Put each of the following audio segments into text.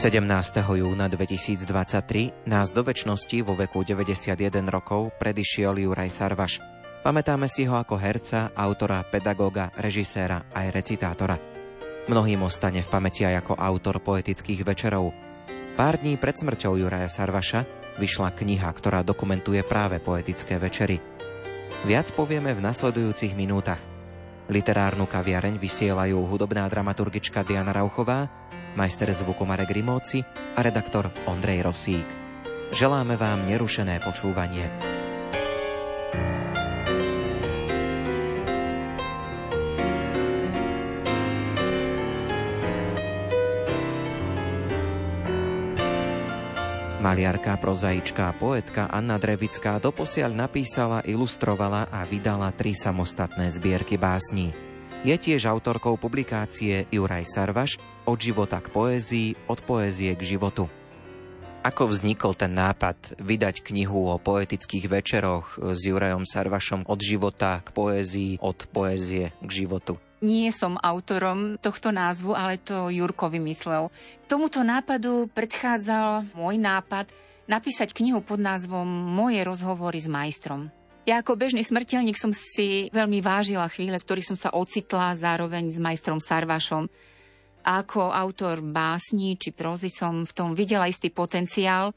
17. júna 2023 nás do väčšnosti vo veku 91 rokov predišiel Juraj Sarvaš. Pamätáme si ho ako herca, autora, pedagóga, režiséra aj recitátora. Mnohým ostane v pamäti aj ako autor poetických večerov. Pár dní pred smrťou Juraja Sarvaša vyšla kniha, ktorá dokumentuje práve poetické večery. Viac povieme v nasledujúcich minútach. Literárnu kaviareň vysielajú hudobná dramaturgička Diana Rauchová majster zvuku Marek Rimóci a redaktor Ondrej Rosík. Želáme vám nerušené počúvanie. Maliarka, prozaička a poetka Anna Drevická doposiaľ napísala, ilustrovala a vydala tri samostatné zbierky básní. Je tiež autorkou publikácie Juraj Sarvaš Od života k poézii, od poézie k životu. Ako vznikol ten nápad vydať knihu o poetických večeroch s Jurajom Sarvašom od života k poézii, od poézie k životu? Nie som autorom tohto názvu, ale to Jurko vymyslel. Tomuto nápadu predchádzal môj nápad napísať knihu pod názvom Moje rozhovory s majstrom. Ja ako bežný smrteľník som si veľmi vážila chvíle, v ktorých som sa ocitla zároveň s majstrom Sarvašom. Ako autor básni či prozy som v tom videla istý potenciál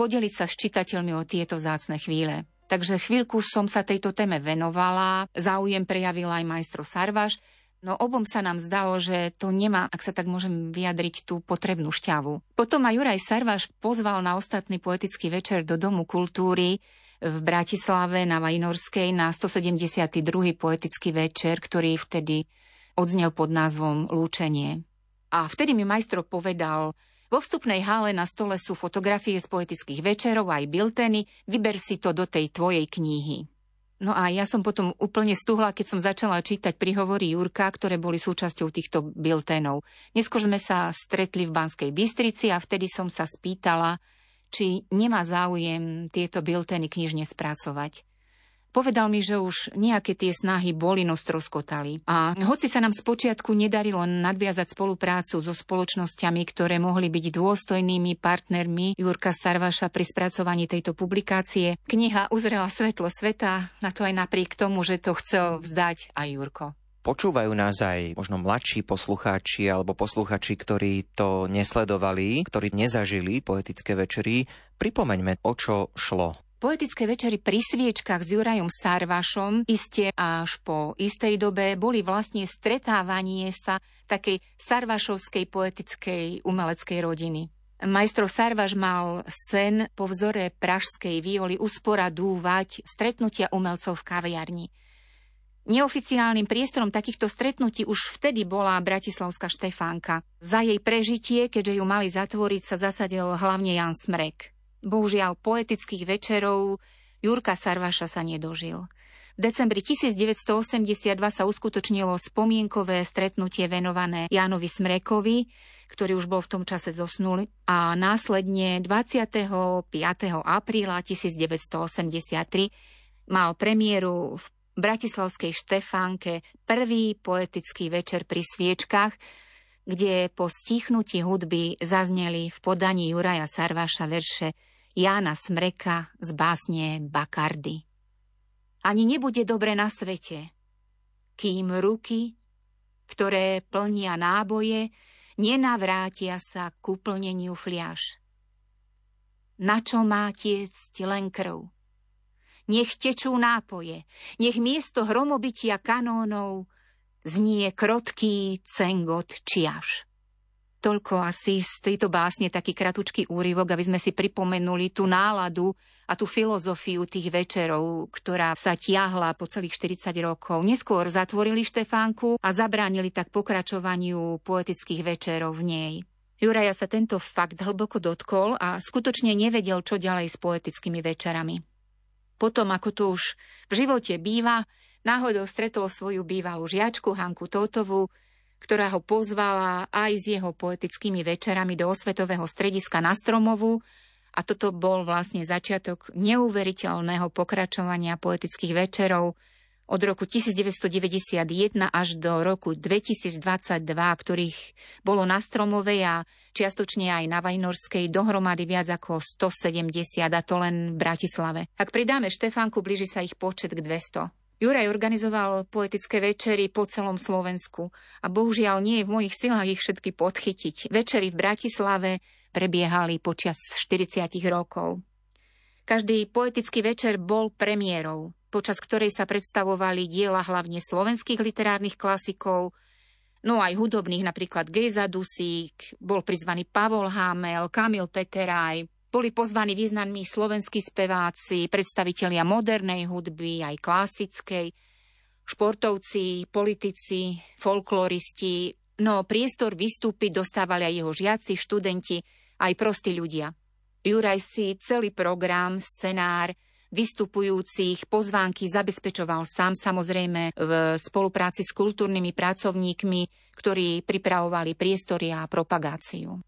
podeliť sa s čitateľmi o tieto zácne chvíle. Takže chvíľku som sa tejto téme venovala, záujem prejavila aj majstro Sarvaš, no obom sa nám zdalo, že to nemá, ak sa tak môžem vyjadriť, tú potrebnú šťavu. Potom ma Juraj Sarvaš pozval na ostatný poetický večer do Domu kultúry, v Bratislave na Vajnorskej na 172. poetický večer, ktorý vtedy odznel pod názvom Lúčenie. A vtedy mi majstro povedal, vo vstupnej hále na stole sú fotografie z poetických večerov aj bilteny, vyber si to do tej tvojej knihy. No a ja som potom úplne stuhla, keď som začala čítať prihovory Jurka, ktoré boli súčasťou týchto bilténov. Neskôr sme sa stretli v Banskej Bystrici a vtedy som sa spýtala, či nemá záujem tieto bilteny knižne spracovať. Povedal mi, že už nejaké tie snahy boli no stroskotali. A hoci sa nám spočiatku nedarilo nadviazať spoluprácu so spoločnosťami, ktoré mohli byť dôstojnými partnermi Jurka Sarvaša pri spracovaní tejto publikácie, kniha uzrela svetlo sveta, na to aj napriek tomu, že to chcel vzdať aj Jurko. Počúvajú nás aj možno mladší poslucháči alebo posluchači, ktorí to nesledovali, ktorí nezažili poetické večery. Pripomeňme, o čo šlo. Poetické večery pri sviečkach s Jurajom Sarvašom iste až po istej dobe boli vlastne stretávanie sa takej sarvašovskej poetickej umeleckej rodiny. Majstro Sarvaš mal sen po vzore pražskej violy usporadúvať stretnutia umelcov v kaviarni. Neoficiálnym priestorom takýchto stretnutí už vtedy bola Bratislavská Štefánka. Za jej prežitie, keďže ju mali zatvoriť, sa zasadil hlavne Jan Smrek. Bohužiaľ, poetických večerov Jurka Sarvaša sa nedožil. V decembri 1982 sa uskutočnilo spomienkové stretnutie venované Jánovi Smrekovi, ktorý už bol v tom čase zosnul, a následne 25. apríla 1983 mal premiéru v bratislavskej Štefánke prvý poetický večer pri sviečkach, kde po stichnutí hudby zazneli v podaní Juraja Sarvaša verše Jána Smreka z básne Bakardy. Ani nebude dobre na svete, kým ruky, ktoré plnia náboje, nenavrátia sa k uplneniu fliaž. Na čo má tiecť len krv? Nech tečú nápoje, nech miesto hromobytia kanónov znie krotký cengot čiaž. Toľko asi z tejto básne taký kratučký úryvok, aby sme si pripomenuli tú náladu a tú filozofiu tých večerov, ktorá sa tiahla po celých 40 rokov. Neskôr zatvorili Štefánku a zabránili tak pokračovaniu poetických večerov v nej. Juraja sa tento fakt hlboko dotkol a skutočne nevedel, čo ďalej s poetickými večerami. Potom, ako to už v živote býva, náhodou stretol svoju bývalú žiačku Hanku Totovú, ktorá ho pozvala aj s jeho poetickými večerami do osvetového strediska na Stromovu. A toto bol vlastne začiatok neuveriteľného pokračovania poetických večerov od roku 1991 až do roku 2022, ktorých bolo na Stromovej a čiastočne aj na Vajnorskej dohromady viac ako 170 a to len v Bratislave. Ak pridáme Štefánku, blíži sa ich počet k 200. Juraj organizoval poetické večery po celom Slovensku a bohužiaľ nie je v mojich silách ich všetky podchytiť. Večery v Bratislave prebiehali počas 40 rokov. Každý poetický večer bol premiérou, počas ktorej sa predstavovali diela hlavne slovenských literárnych klasikov, no aj hudobných, napríklad Gejza Dusík, bol prizvaný Pavol Hámel, Kamil Peteraj, boli pozvaní významní slovenskí speváci, predstavitelia modernej hudby, aj klasickej, športovci, politici, folkloristi, no priestor vystúpiť dostávali aj jeho žiaci, študenti, aj prostí ľudia. Juraj si celý program, scenár, vystupujúcich pozvánky zabezpečoval sám samozrejme v spolupráci s kultúrnymi pracovníkmi, ktorí pripravovali priestory a propagáciu.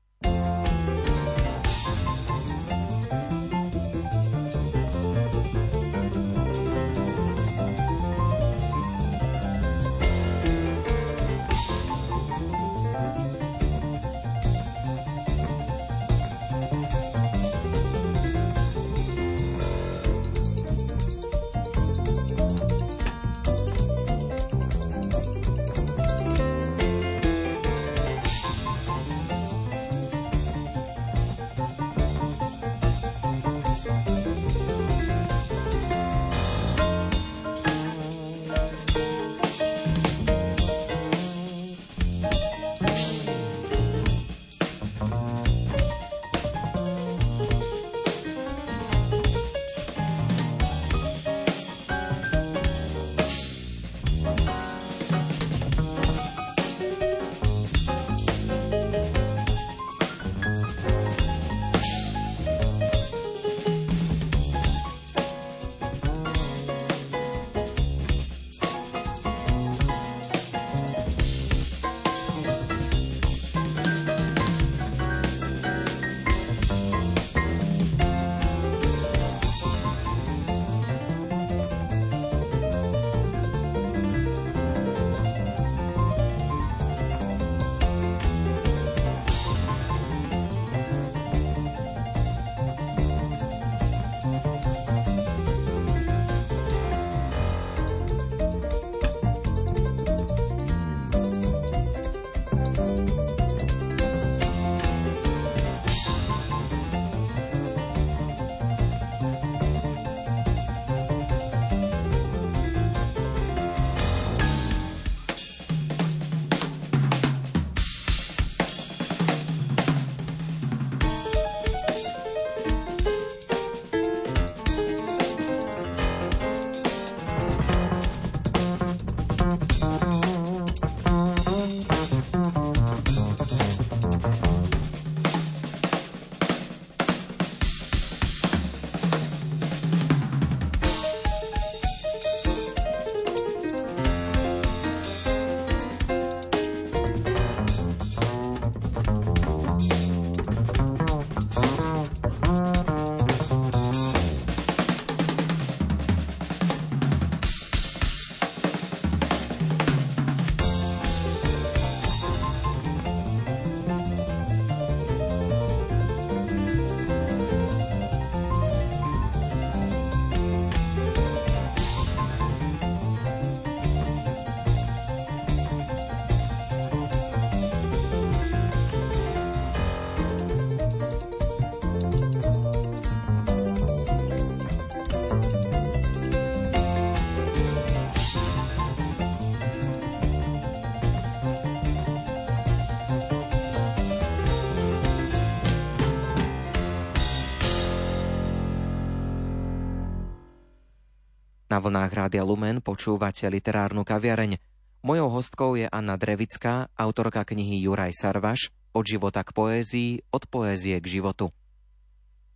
Na vlnách Rádia Lumen počúvate literárnu kaviareň. Mojou hostkou je Anna Drevická, autorka knihy Juraj Sarvaš Od života k poézii, od poézie k životu.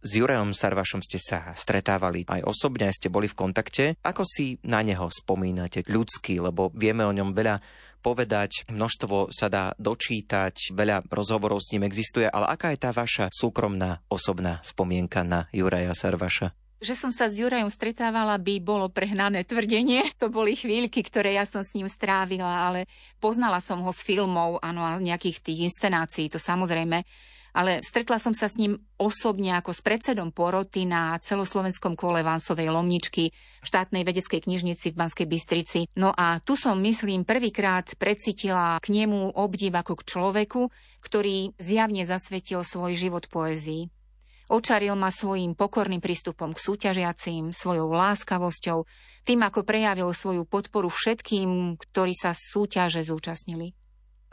S Jurajom Sarvašom ste sa stretávali aj osobne, ste boli v kontakte. Ako si na neho spomínate ľudský, lebo vieme o ňom veľa povedať, množstvo sa dá dočítať, veľa rozhovorov s ním existuje, ale aká je tá vaša súkromná, osobná spomienka na Juraja Sarvaša? Že som sa s Jurajom stretávala, by bolo prehnané tvrdenie. To boli chvíľky, ktoré ja som s ním strávila, ale poznala som ho z filmov, áno, a nejakých tých inscenácií, to samozrejme ale stretla som sa s ním osobne ako s predsedom poroty na celoslovenskom kole Vansovej Lomničky v štátnej vedeckej knižnici v Banskej Bystrici. No a tu som, myslím, prvýkrát precítila k nemu obdiv ako k človeku, ktorý zjavne zasvetil svoj život poezii. Očaril ma svojim pokorným prístupom k súťažiacím, svojou láskavosťou, tým ako prejavil svoju podporu všetkým, ktorí sa súťaže zúčastnili.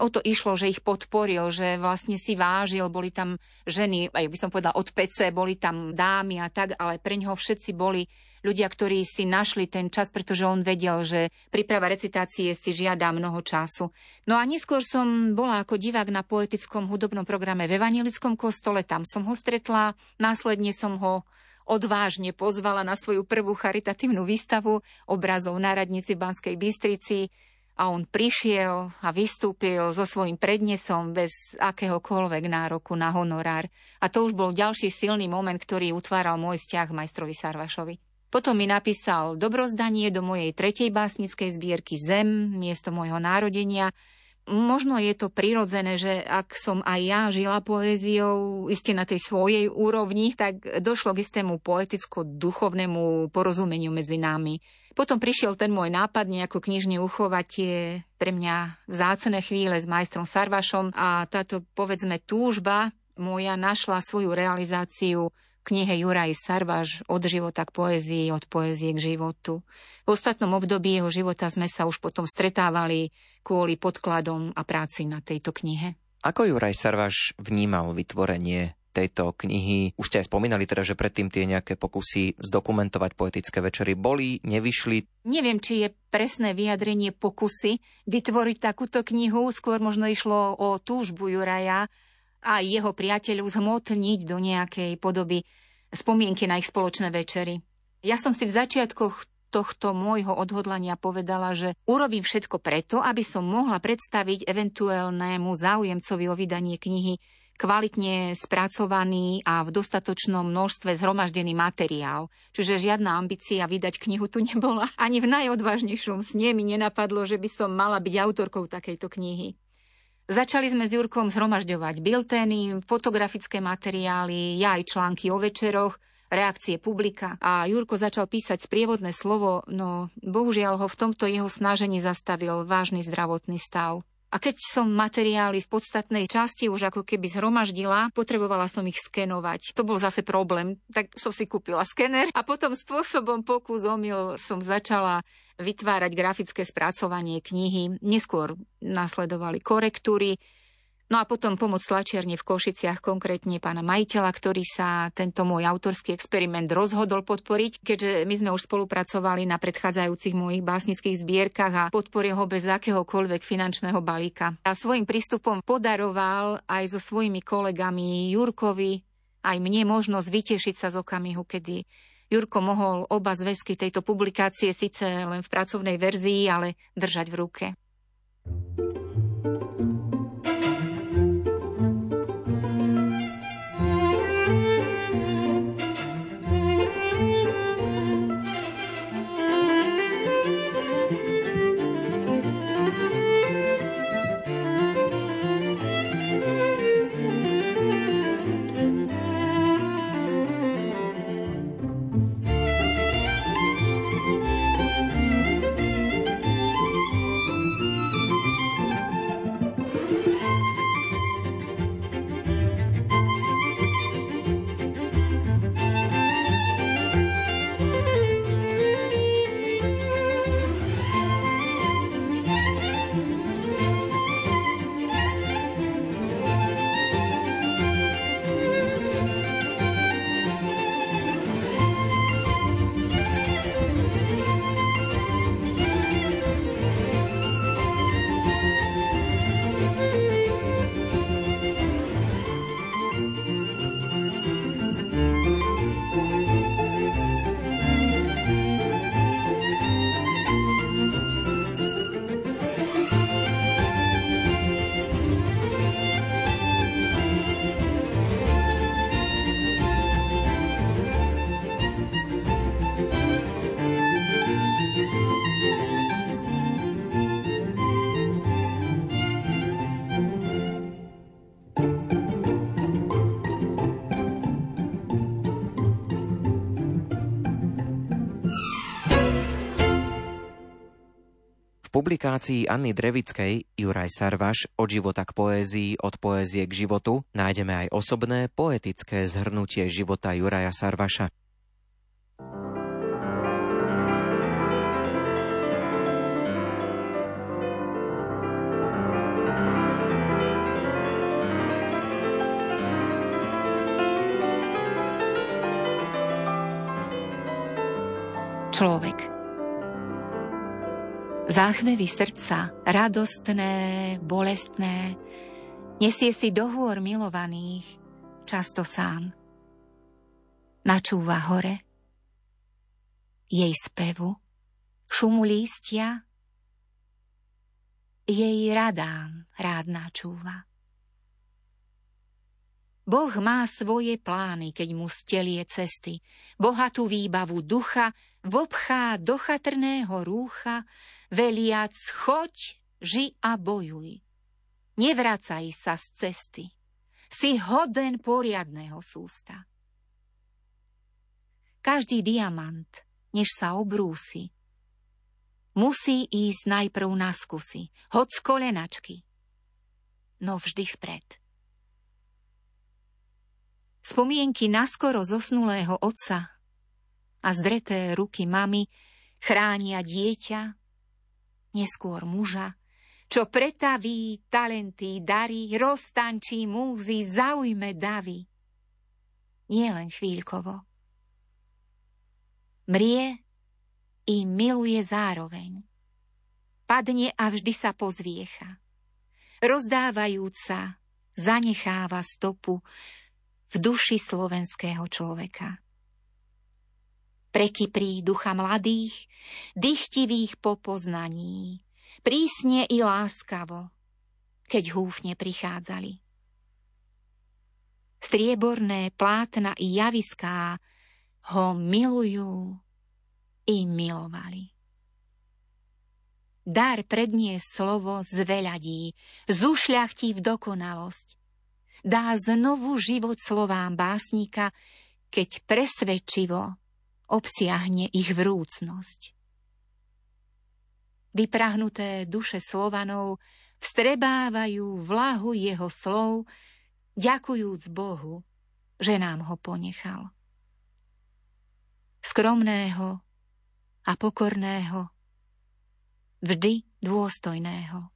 O to išlo, že ich podporil, že vlastne si vážil, boli tam ženy, aj by som povedala od PC, boli tam dámy a tak, ale pre ňoho všetci boli ľudia, ktorí si našli ten čas, pretože on vedel, že príprava recitácie si žiada mnoho času. No a neskôr som bola ako divák na poetickom hudobnom programe v Evanielickom kostole, tam som ho stretla, následne som ho odvážne pozvala na svoju prvú charitatívnu výstavu obrazov na radnici Banskej Bystrici a on prišiel a vystúpil so svojím prednesom bez akéhokoľvek nároku na honorár. A to už bol ďalší silný moment, ktorý utváral môj vzťah majstrovi Sarvašovi. Potom mi napísal dobrozdanie do mojej tretej básnickej zbierky Zem, miesto môjho národenia. Možno je to prirodzené, že ak som aj ja žila poéziou, iste na tej svojej úrovni, tak došlo k istému poeticko-duchovnému porozumeniu medzi nami. Potom prišiel ten môj nápad nejako knižne uchovať tie pre mňa vzácne chvíle s majstrom Sarvašom a táto, povedzme, túžba moja našla svoju realizáciu knihe Juraj Sarvaš od života k poézii, od poézie k životu. V ostatnom období jeho života sme sa už potom stretávali kvôli podkladom a práci na tejto knihe. Ako Juraj Sarvaš vnímal vytvorenie tejto knihy. Už ste aj spomínali teda, že predtým tie nejaké pokusy zdokumentovať poetické večery boli, nevyšli. Neviem, či je presné vyjadrenie pokusy vytvoriť takúto knihu. Skôr možno išlo o túžbu Juraja a jeho priateľov zhmotniť do nejakej podoby spomienky na ich spoločné večery. Ja som si v začiatkoch tohto môjho odhodlania povedala, že urobím všetko preto, aby som mohla predstaviť eventuálnemu záujemcovi o vydanie knihy kvalitne spracovaný a v dostatočnom množstve zhromaždený materiál. Čiže žiadna ambícia vydať knihu tu nebola. Ani v najodvážnejšom sne mi nenapadlo, že by som mala byť autorkou takejto knihy. Začali sme s Jurkom zhromažďovať biltény, fotografické materiály, ja aj články o večeroch, reakcie publika a Jurko začal písať sprievodné slovo, no bohužiaľ ho v tomto jeho snažení zastavil vážny zdravotný stav. A keď som materiály z podstatnej časti už ako keby zhromaždila, potrebovala som ich skenovať. To bol zase problém, tak som si kúpila skener a potom spôsobom pokus omyl som začala vytvárať grafické spracovanie knihy. Neskôr nasledovali korektúry, No a potom pomoc tlačiarne v Košiciach, konkrétne pána majiteľa, ktorý sa tento môj autorský experiment rozhodol podporiť, keďže my sme už spolupracovali na predchádzajúcich mojich básnických zbierkach a podporil ho bez akéhokoľvek finančného balíka. A svojim prístupom podaroval aj so svojimi kolegami Jurkovi aj mne možnosť vytešiť sa z okamihu, kedy Jurko mohol oba zväzky tejto publikácie síce len v pracovnej verzii, ale držať v ruke. Publikácii Anny Drevickej Juraj Sarvaš od života k poézii, od poézie k životu nájdeme aj osobné poetické zhrnutie života Juraja Sarvaša. človek. Záchvevy srdca, radostné, bolestné, nesie si do hôr milovaných, často sám. Načúva hore, jej spevu, šumu lístia, jej radám rád načúva. Boh má svoje plány, keď mu stelie cesty, bohatú výbavu ducha vobchá do chatrného rúcha, veliac choď, ži a bojuj. Nevracaj sa z cesty, si hoden poriadného sústa. Každý diamant, než sa obrúsi, musí ísť najprv na skusy, hoď z kolenačky, no vždy vpred. Spomienky naskoro zosnulého otca a zdreté ruky mamy chránia dieťa, neskôr muža, čo pretaví talenty, dary, roztančí múzy, zaujme davy. Nie len chvíľkovo. Mrie i miluje zároveň. Padne a vždy sa pozviecha. Rozdávajúca zanecháva stopu v duši slovenského človeka prekyprí ducha mladých, dychtivých popoznaní, prísne i láskavo, keď húfne prichádzali. Strieborné plátna i javiská ho milujú i milovali. Dar prednie slovo zveľadí, zušľachtí v dokonalosť. Dá znovu život slovám básnika, keď presvedčivo obsiahne ich vrúcnosť. Vyprahnuté duše Slovanov vstrebávajú vlahu jeho slov, ďakujúc Bohu, že nám ho ponechal. Skromného a pokorného, vždy dôstojného,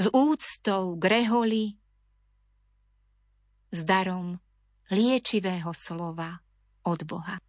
s úctou k reholi, s darom liečivého slova od Boha.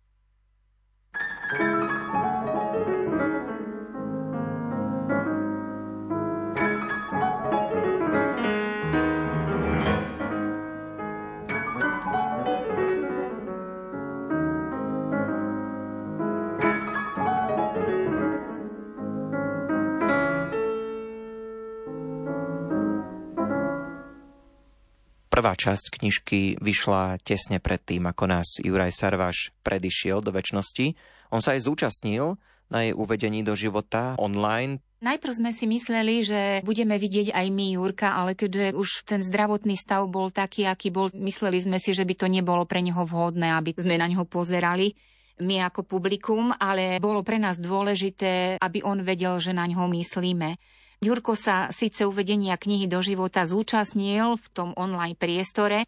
Prvá časť knižky vyšla tesne pred tým, ako nás Juraj Sarvaš predišiel do väčšnosti. On sa aj zúčastnil na jej uvedení do života online. Najprv sme si mysleli, že budeme vidieť aj my Jurka, ale keďže už ten zdravotný stav bol taký, aký bol, mysleli sme si, že by to nebolo pre neho vhodné, aby sme na neho pozerali my ako publikum, ale bolo pre nás dôležité, aby on vedel, že na ňo myslíme. Jurko sa síce uvedenia knihy do života zúčastnil v tom online priestore,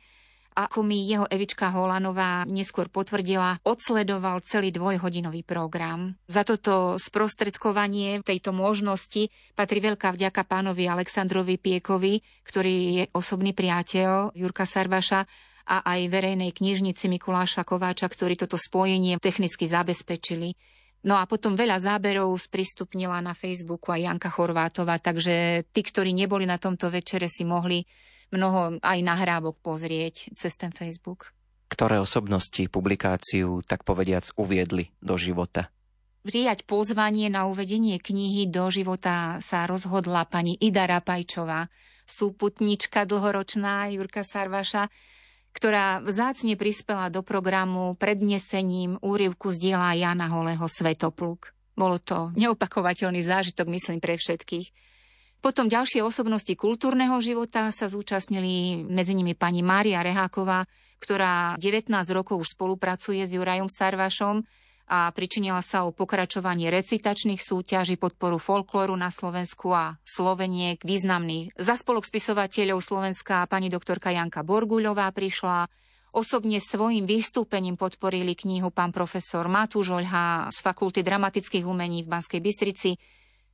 ako mi jeho Evička Holanová neskôr potvrdila, odsledoval celý dvojhodinový program. Za toto sprostredkovanie tejto možnosti patrí veľká vďaka pánovi Aleksandrovi Piekovi, ktorý je osobný priateľ Jurka Sarvaša a aj verejnej knižnici Mikuláša Kováča, ktorí toto spojenie technicky zabezpečili. No a potom veľa záberov sprístupnila na Facebooku aj Janka Chorvátova, takže tí, ktorí neboli na tomto večere, si mohli mnoho aj nahrávok pozrieť cez ten Facebook. Ktoré osobnosti publikáciu, tak povediac, uviedli do života? Prijať pozvanie na uvedenie knihy do života sa rozhodla pani Ida Rapajčová, súputnička dlhoročná Jurka Sarvaša, ktorá vzácne prispela do programu prednesením úrivku z diela Jana Holého Svetopluk. Bolo to neopakovateľný zážitok, myslím, pre všetkých. Potom ďalšie osobnosti kultúrneho života sa zúčastnili medzi nimi pani Mária Reháková, ktorá 19 rokov už spolupracuje s Jurajom Sarvašom a pričinila sa o pokračovanie recitačných súťaží, podporu folklóru na Slovensku a Sloveniek významných. Za spolok spisovateľov Slovenska pani doktorka Janka Borguľová prišla, Osobne svojim vystúpením podporili knihu pán profesor Matúš Oľha z Fakulty dramatických umení v Banskej Bystrici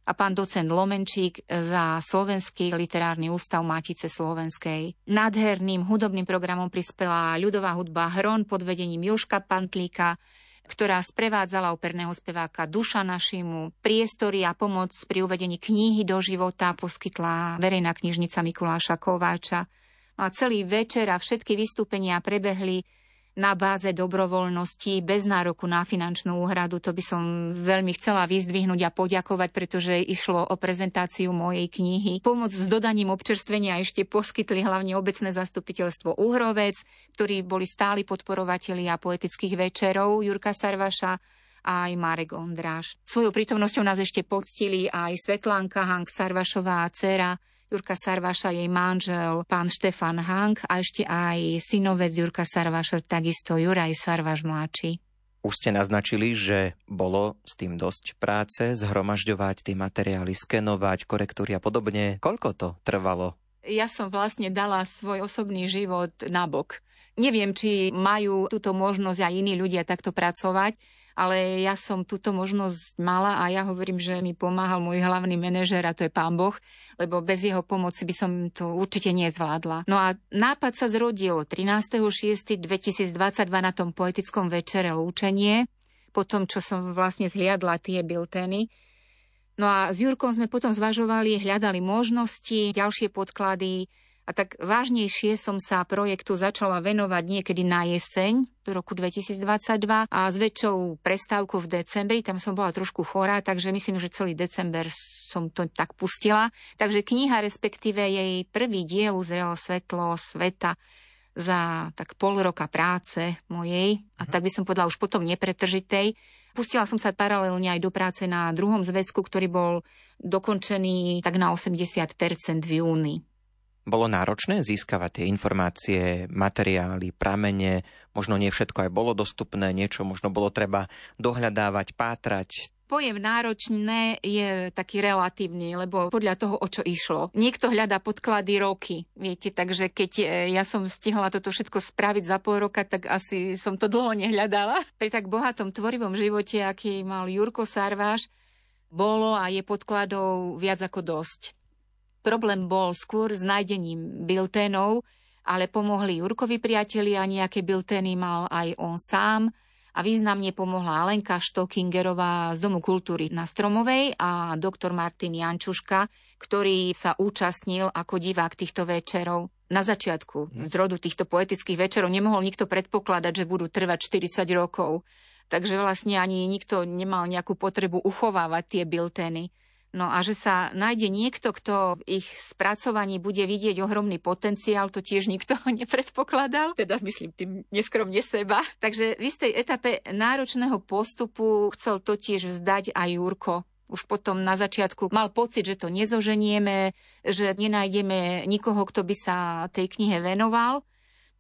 a pán docent Lomenčík za Slovenský literárny ústav Matice Slovenskej. Nádherným hudobným programom prispela ľudová hudba Hron pod vedením Joška Pantlíka, ktorá sprevádzala operného speváka Duša Našimu. Priestory a pomoc pri uvedení knihy do života poskytla verejná knižnica Mikuláša Kováča. No a celý večer a všetky vystúpenia prebehli na báze dobrovoľnosti, bez nároku na finančnú úhradu. To by som veľmi chcela vyzdvihnúť a poďakovať, pretože išlo o prezentáciu mojej knihy. Pomoc s dodaním občerstvenia ešte poskytli hlavne obecné zastupiteľstvo Uhrovec, ktorí boli stáli podporovatelia poetických večerov Jurka Sarvaša a aj Marek Ondráš. Svojou prítomnosťou nás ešte poctili aj Svetlánka Hank Sarvašová, dcera Jurka Sarvaša, jej manžel, pán Štefan Hank a ešte aj synovec Jurka Sarvaša, takisto Juraj Sarvaš mladší. Už ste naznačili, že bolo s tým dosť práce, zhromažďovať tie materiály, skenovať, korektúry a podobne. Koľko to trvalo? Ja som vlastne dala svoj osobný život nabok. Neviem, či majú túto možnosť aj iní ľudia takto pracovať, ale ja som túto možnosť mala a ja hovorím, že mi pomáhal môj hlavný manažer a to je pán Boh, lebo bez jeho pomoci by som to určite nezvládla. No a nápad sa zrodil 13.6.2022 na tom poetickom večere Lúčenie, po tom, čo som vlastne zhliadla tie bilteny. No a s Jurkom sme potom zvažovali, hľadali možnosti, ďalšie podklady, a tak vážnejšie som sa projektu začala venovať niekedy na jeseň do roku 2022 a s väčšou prestávkou v decembri, tam som bola trošku chorá, takže myslím, že celý december som to tak pustila. Takže kniha, respektíve jej prvý diel uzrelo svetlo sveta za tak pol roka práce mojej a mhm. tak by som povedala už potom nepretržitej. Pustila som sa paralelne aj do práce na druhom zväzku, ktorý bol dokončený tak na 80% v júni. Bolo náročné získavať tie informácie, materiály, pramene, možno nie všetko aj bolo dostupné, niečo možno bolo treba dohľadávať, pátrať. Pojem náročné je taký relatívny, lebo podľa toho, o čo išlo. Niekto hľadá podklady roky, viete, takže keď e, ja som stihla toto všetko spraviť za pol roka, tak asi som to dlho nehľadala. Pri tak bohatom tvorivom živote, aký mal Jurko Sarváš, bolo a je podkladov viac ako dosť. Problém bol skôr s nájdením bilténov, ale pomohli Jurkovi priatelia, nejaké biltény mal aj on sám a významne pomohla Alenka Štokingerová z Domu kultúry na Stromovej a doktor Martin Jančuška, ktorý sa účastnil ako divák týchto večerov. Na začiatku z rodu týchto poetických večerov nemohol nikto predpokladať, že budú trvať 40 rokov. Takže vlastne ani nikto nemal nejakú potrebu uchovávať tie biltény. No a že sa nájde niekto, kto v ich spracovaní bude vidieť ohromný potenciál, to tiež nikto nepredpokladal, teda myslím tým neskromne seba. Takže v istej etape náročného postupu chcel totiž vzdať aj Jurko. Už potom na začiatku mal pocit, že to nezoženieme, že nenájdeme nikoho, kto by sa tej knihe venoval.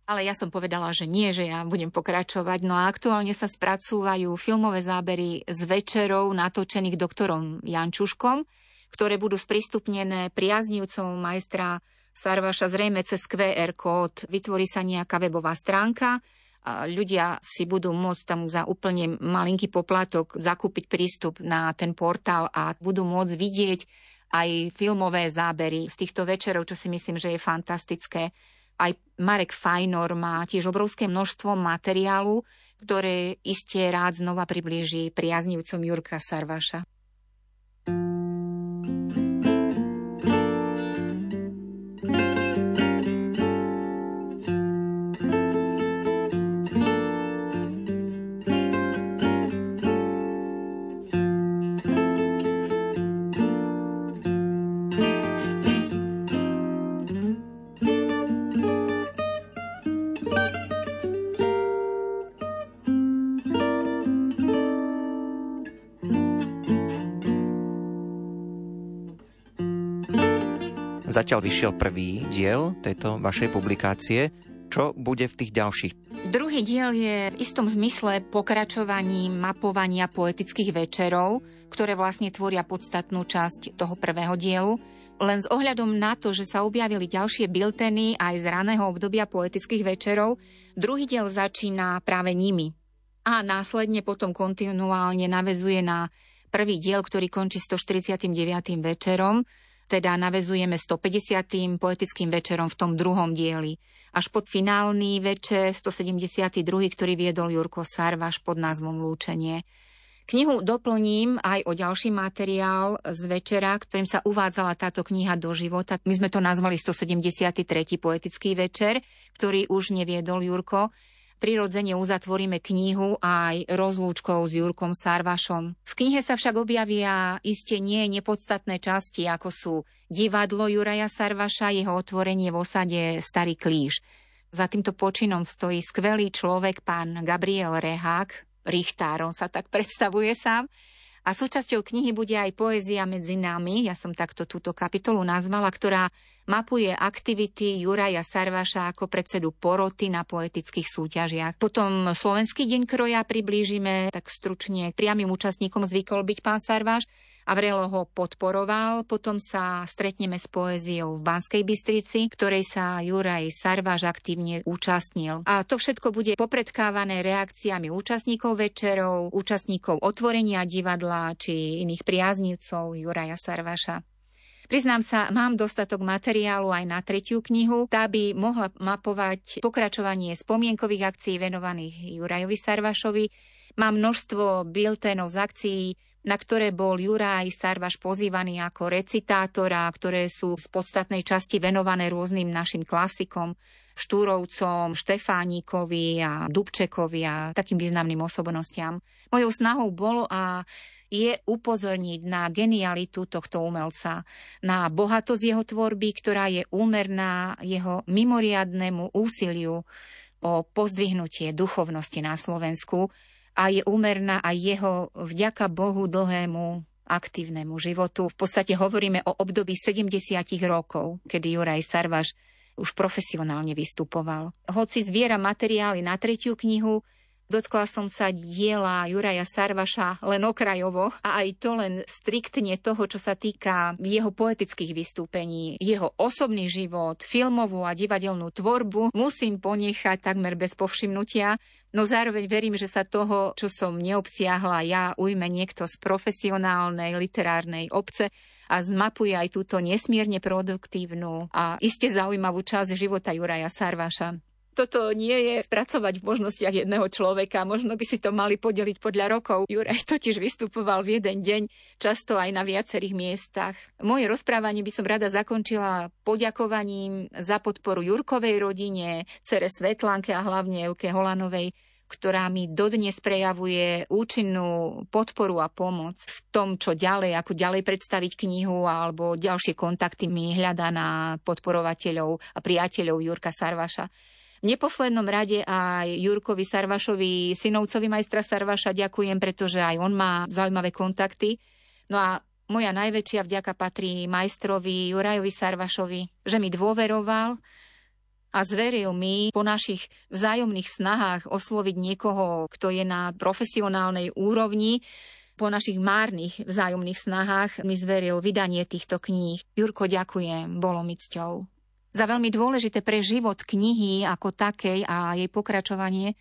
Ale ja som povedala, že nie, že ja budem pokračovať. No a aktuálne sa spracúvajú filmové zábery z večerov natočených doktorom Jančuškom, ktoré budú sprístupnené priaznivcom majstra Sarvaša zrejme cez QR kód. Vytvorí sa nejaká webová stránka, ľudia si budú môcť tam za úplne malinký poplatok zakúpiť prístup na ten portál a budú môcť vidieť aj filmové zábery z týchto večerov, čo si myslím, že je fantastické. Aj Marek Fajnor má tiež obrovské množstvo materiálu, ktoré iste rád znova priblíži priaznivcom Jurka Sarvaša. Zatiaľ vyšiel prvý diel tejto vašej publikácie. Čo bude v tých ďalších? Druhý diel je v istom zmysle pokračovaním mapovania poetických večerov, ktoré vlastne tvoria podstatnú časť toho prvého dielu. Len s ohľadom na to, že sa objavili ďalšie bilteny aj z raného obdobia poetických večerov, druhý diel začína práve nimi. A následne potom kontinuálne navezuje na prvý diel, ktorý končí 149. večerom, teda navezujeme 150. poetickým večerom v tom druhom dieli. Až pod finálny večer 172., ktorý viedol Jurko Sarvaš pod názvom Lúčenie. Knihu doplním aj o ďalší materiál z večera, ktorým sa uvádzala táto kniha do života. My sme to nazvali 173. poetický večer, ktorý už neviedol Jurko prirodzene uzatvoríme knihu aj rozlúčkou s Jurkom Sarvašom. V knihe sa však objavia iste nie nepodstatné časti, ako sú divadlo Juraja Sarvaša, jeho otvorenie v osade Starý klíž. Za týmto počinom stojí skvelý človek, pán Gabriel Rehák, Richtár, on sa tak predstavuje sám, a súčasťou knihy bude aj poézia medzi nami, ja som takto túto kapitolu nazvala, ktorá mapuje aktivity Juraja Sarvaša ako predsedu poroty na poetických súťažiach. Potom Slovenský deň kroja priblížime, tak stručne priamým účastníkom zvykol byť pán Sarvaš a vrelo ho podporoval. Potom sa stretneme s poéziou v Banskej Bystrici, ktorej sa Juraj Sarváš aktívne účastnil. A to všetko bude popredkávané reakciami účastníkov večerov, účastníkov otvorenia divadla či iných priaznivcov Juraja Sarvaša. Priznám sa, mám dostatok materiálu aj na tretiu knihu. Tá by mohla mapovať pokračovanie spomienkových akcií venovaných Jurajovi Sarvašovi. Mám množstvo bilténov z akcií, na ktoré bol Juraj Sarvaš pozývaný ako recitátora, ktoré sú z podstatnej časti venované rôznym našim klasikom, Štúrovcom, Štefánikovi a Dubčekovi a takým významným osobnostiam. Mojou snahou bolo a je upozorniť na genialitu tohto umelca, na bohatosť jeho tvorby, ktorá je úmerná jeho mimoriadnému úsiliu o pozdvihnutie duchovnosti na Slovensku, a je úmerná aj jeho vďaka Bohu dlhému aktívnemu životu. V podstate hovoríme o období 70 rokov, kedy Juraj Sarvaš už profesionálne vystupoval. Hoci zbiera materiály na tretiu knihu, Dotkla som sa diela Juraja Sarvaša len okrajovo a aj to len striktne toho, čo sa týka jeho poetických vystúpení. Jeho osobný život, filmovú a divadelnú tvorbu musím ponechať takmer bez povšimnutia, no zároveň verím, že sa toho, čo som neobsiahla ja, ujme niekto z profesionálnej literárnej obce a zmapuje aj túto nesmierne produktívnu a iste zaujímavú časť života Juraja Sarvaša toto nie je spracovať v možnostiach jedného človeka. Možno by si to mali podeliť podľa rokov. Juraj totiž vystupoval v jeden deň, často aj na viacerých miestach. Moje rozprávanie by som rada zakončila poďakovaním za podporu Jurkovej rodine, cere Svetlanke a hlavne Euke Holanovej, ktorá mi dodnes prejavuje účinnú podporu a pomoc v tom, čo ďalej, ako ďalej predstaviť knihu alebo ďalšie kontakty mi hľadá na podporovateľov a priateľov Jurka Sarvaša. Neposlednom rade aj Jurkovi Sarvašovi, synovcovi majstra Sarvaša ďakujem, pretože aj on má zaujímavé kontakty. No a moja najväčšia vďaka patrí majstrovi Jurajovi Sarvašovi, že mi dôveroval a zveril mi po našich vzájomných snahách osloviť niekoho, kto je na profesionálnej úrovni, po našich márnych vzájomných snahách mi zveril vydanie týchto kníh. Jurko, ďakujem, bolo mi cťou. Za veľmi dôležité pre život knihy ako takej a jej pokračovanie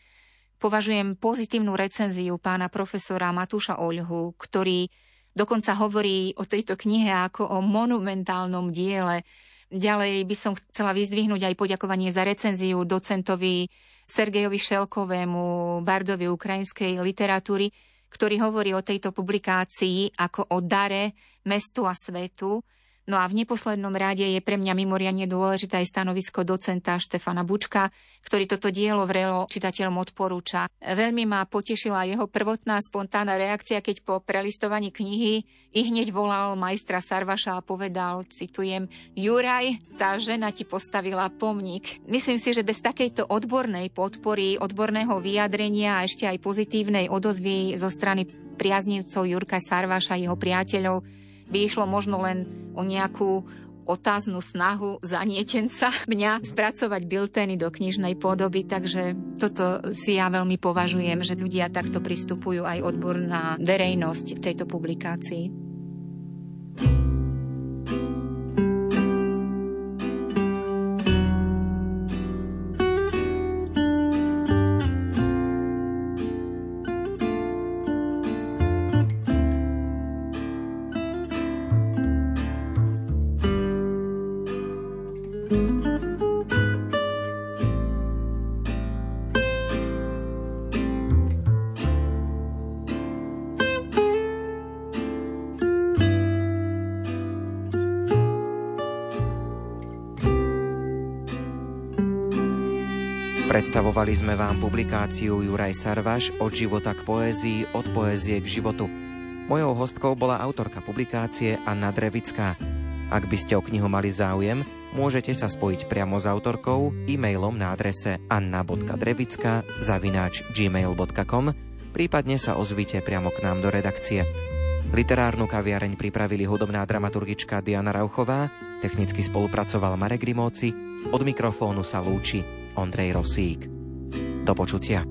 považujem pozitívnu recenziu pána profesora Matúša Oľhu, ktorý dokonca hovorí o tejto knihe ako o monumentálnom diele. Ďalej by som chcela vyzdvihnúť aj poďakovanie za recenziu docentovi Sergejovi Šelkovému, bardovi ukrajinskej literatúry, ktorý hovorí o tejto publikácii ako o dare mestu a svetu, No a v neposlednom rade je pre mňa mimoriadne dôležité aj stanovisko docenta Štefana Bučka, ktorý toto dielo vrelo čitateľom odporúča. Veľmi ma potešila jeho prvotná spontánna reakcia, keď po prelistovaní knihy i hneď volal majstra Sarvaša a povedal, citujem, Juraj, tá žena ti postavila pomník. Myslím si, že bez takejto odbornej podpory, odborného vyjadrenia a ešte aj pozitívnej odozvy zo strany priaznivcov Jurka Sarvaša jeho priateľov by išlo možno len o nejakú otáznu snahu zanietenca mňa spracovať biltény do knižnej podoby, takže toto si ja veľmi považujem, že ľudia takto pristupujú aj odborná verejnosť tejto publikácii. Predstavovali sme vám publikáciu Juraj Sarvaš od života k poézii, od poézie k životu. Mojou hostkou bola autorka publikácie Anna Drevická. Ak by ste o knihu mali záujem, môžete sa spojiť priamo s autorkou e-mailom na adrese anna.drevická zavináč gmail.com prípadne sa ozvite priamo k nám do redakcie. Literárnu kaviareň pripravili hudobná dramaturgička Diana Rauchová, technicky spolupracoval Marek Grimovci, od mikrofónu sa lúči Ondrej Rosík. Do počutia.